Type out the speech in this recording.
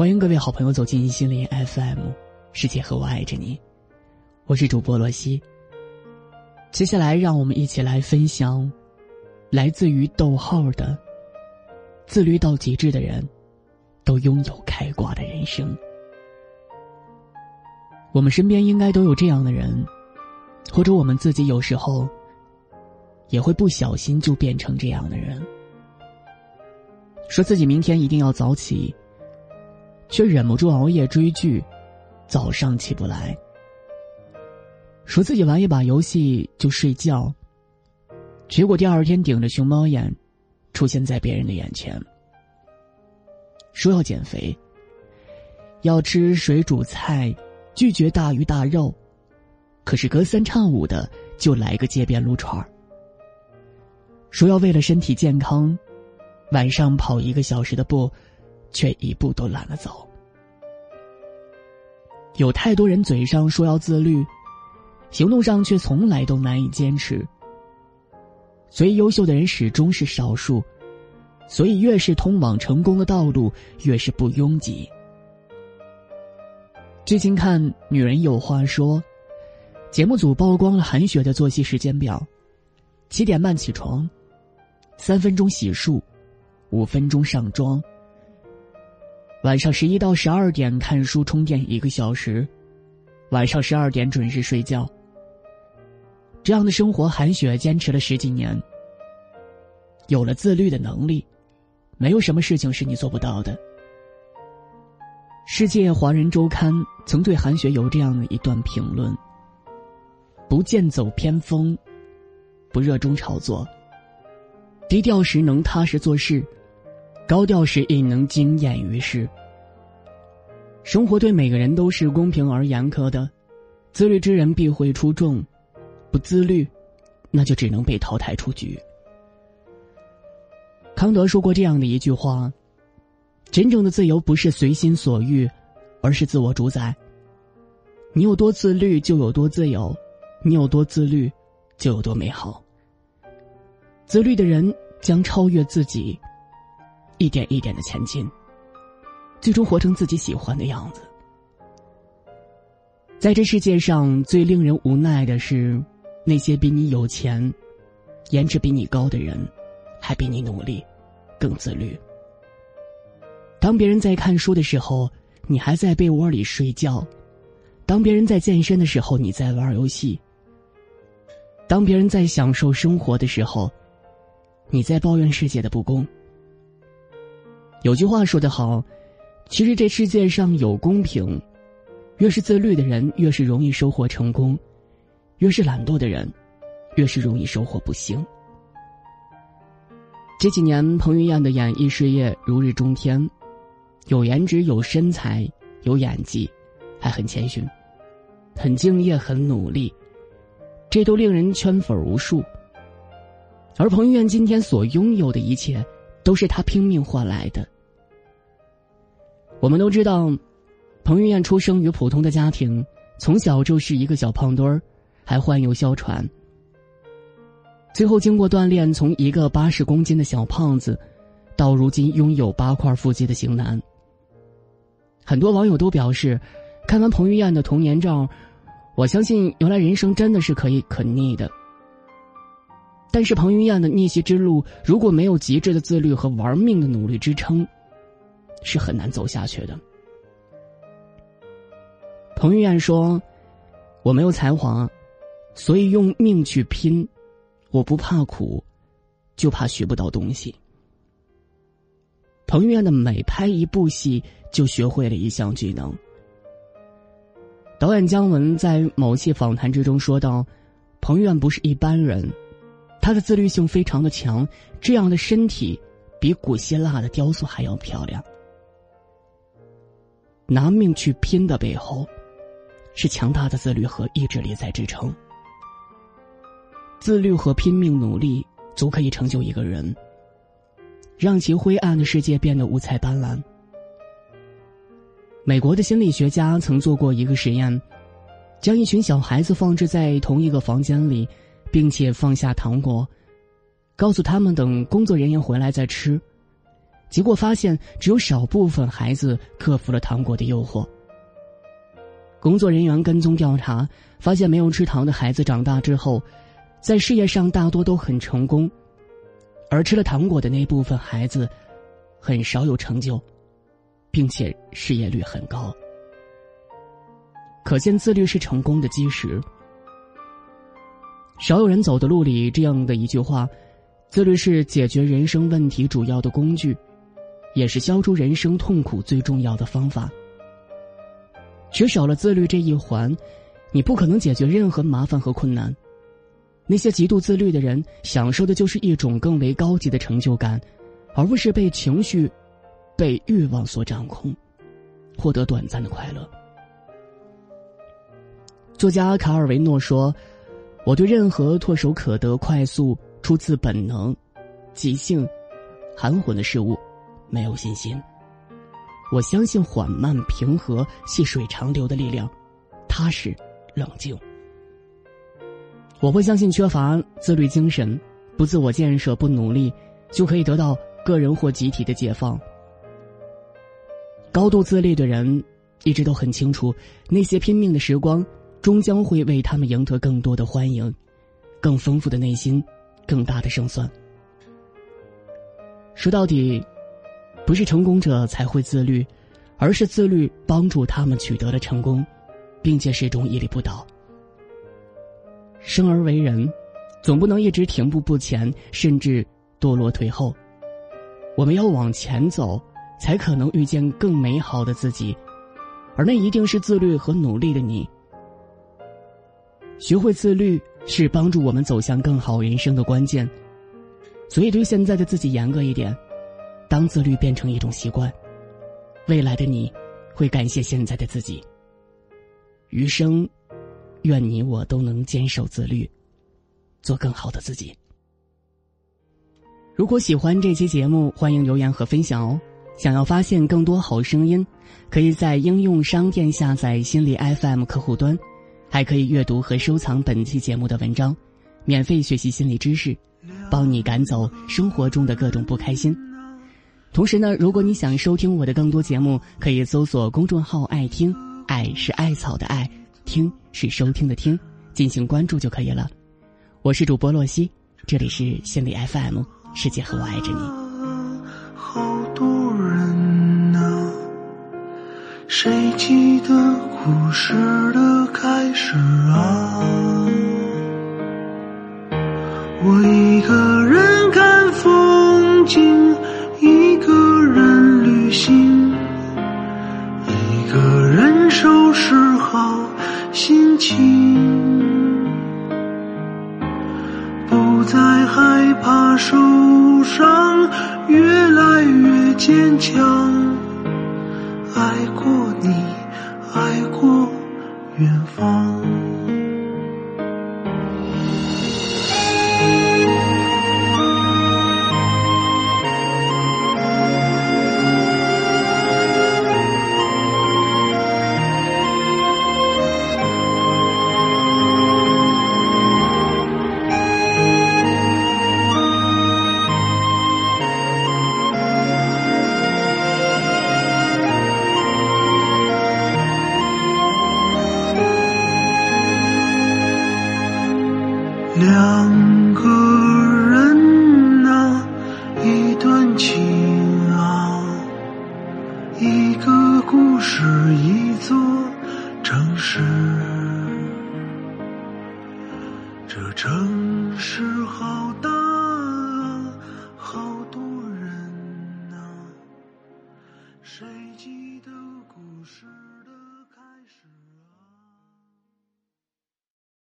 欢迎各位好朋友走进心灵 FM，世界和我爱着你，我是主播罗西。接下来，让我们一起来分享，来自于逗号的“自律到极致的人，都拥有开挂的人生”。我们身边应该都有这样的人，或者我们自己有时候也会不小心就变成这样的人，说自己明天一定要早起。却忍不住熬夜追剧，早上起不来。说自己玩一把游戏就睡觉，结果第二天顶着熊猫眼，出现在别人的眼前。说要减肥，要吃水煮菜，拒绝大鱼大肉，可是隔三差五的就来个街边撸串儿。说要为了身体健康，晚上跑一个小时的步。却一步都懒得走。有太多人嘴上说要自律，行动上却从来都难以坚持。所以优秀的人始终是少数，所以越是通往成功的道路，越是不拥挤。最近看《女人有话说》，节目组曝光了韩雪的作息时间表：七点半起床，三分钟洗漱，五分钟上妆。晚上十一到十二点看书充电一个小时，晚上十二点准时睡觉。这样的生活，韩雪坚持了十几年。有了自律的能力，没有什么事情是你做不到的。世界华人周刊曾对韩雪有这样的一段评论：不剑走偏锋，不热衷炒作，低调时能踏实做事。高调时亦能惊艳于世。生活对每个人都是公平而严苛的，自律之人必会出众，不自律，那就只能被淘汰出局。康德说过这样的一句话：“真正的自由不是随心所欲，而是自我主宰。你有多自律，就有多自由；你有多自律，就有多美好。自律的人将超越自己。”一点一点的前进，最终活成自己喜欢的样子。在这世界上最令人无奈的是，那些比你有钱、颜值比你高的人，还比你努力、更自律。当别人在看书的时候，你还在被窝里睡觉；当别人在健身的时候，你在玩游戏；当别人在享受生活的时候，你在抱怨世界的不公。有句话说得好，其实这世界上有公平，越是自律的人越是容易收获成功，越是懒惰的人，越是容易收获不幸。这几年彭于晏的演艺事业如日中天，有颜值、有身材、有演技，还很谦逊，很敬业、很努力，这都令人圈粉无数。而彭于晏今天所拥有的一切。都是他拼命换来的。我们都知道，彭于晏出生于普通的家庭，从小就是一个小胖墩儿，还患有哮喘。最后经过锻炼，从一个八十公斤的小胖子，到如今拥有八块腹肌的型男。很多网友都表示，看完彭于晏的童年照，我相信原来人生真的是可以可逆的。但是彭于晏的逆袭之路，如果没有极致的自律和玩命的努力支撑，是很难走下去的。彭于晏说：“我没有才华，所以用命去拼。我不怕苦，就怕学不到东西。”彭于晏的每拍一部戏，就学会了一项技能。导演姜文在某期访谈之中说道：“彭于晏不是一般人。”他的自律性非常的强，这样的身体比古希腊的雕塑还要漂亮。拿命去拼的背后，是强大的自律和意志力在支撑。自律和拼命努力，足可以成就一个人，让其灰暗的世界变得五彩斑斓。美国的心理学家曾做过一个实验，将一群小孩子放置在同一个房间里。并且放下糖果，告诉他们等工作人员回来再吃。结果发现只有少部分孩子克服了糖果的诱惑。工作人员跟踪调查发现，没有吃糖的孩子长大之后，在事业上大多都很成功，而吃了糖果的那部分孩子，很少有成就，并且失业率很高。可见，自律是成功的基石。少有人走的路里，这样的一句话：“自律是解决人生问题主要的工具，也是消除人生痛苦最重要的方法。”缺少了自律这一环，你不可能解决任何麻烦和困难。那些极度自律的人，享受的就是一种更为高级的成就感，而不是被情绪、被欲望所掌控，获得短暂的快乐。作家卡尔维诺说。我对任何唾手可得、快速、出自本能、即兴、含混的事物没有信心。我相信缓慢、平和、细水长流的力量，踏实、冷静。我会相信缺乏自律精神、不自我建设、不努力，就可以得到个人或集体的解放。高度自律的人一直都很清楚，那些拼命的时光。终将会为他们赢得更多的欢迎，更丰富的内心，更大的胜算。说到底，不是成功者才会自律，而是自律帮助他们取得了成功，并且始终屹立不倒。生而为人，总不能一直停步不前，甚至堕落退后。我们要往前走，才可能遇见更美好的自己，而那一定是自律和努力的你。学会自律是帮助我们走向更好人生的关键，所以对现在的自己严格一点。当自律变成一种习惯，未来的你会感谢现在的自己。余生，愿你我都能坚守自律，做更好的自己。如果喜欢这期节目，欢迎留言和分享哦。想要发现更多好声音，可以在应用商店下载心理 FM 客户端。还可以阅读和收藏本期节目的文章，免费学习心理知识，帮你赶走生活中的各种不开心。同时呢，如果你想收听我的更多节目，可以搜索公众号“爱听”，爱是艾草的爱，听是收听的听，进行关注就可以了。我是主播洛西，这里是心理 FM，世界和我爱着你。好多人呐，谁记得故事的？开始啊，我一个人看风景，一个人旅行，一个人收拾好心情，不再害怕受伤，越来越坚强，爱过，爱过。远方。这城市好大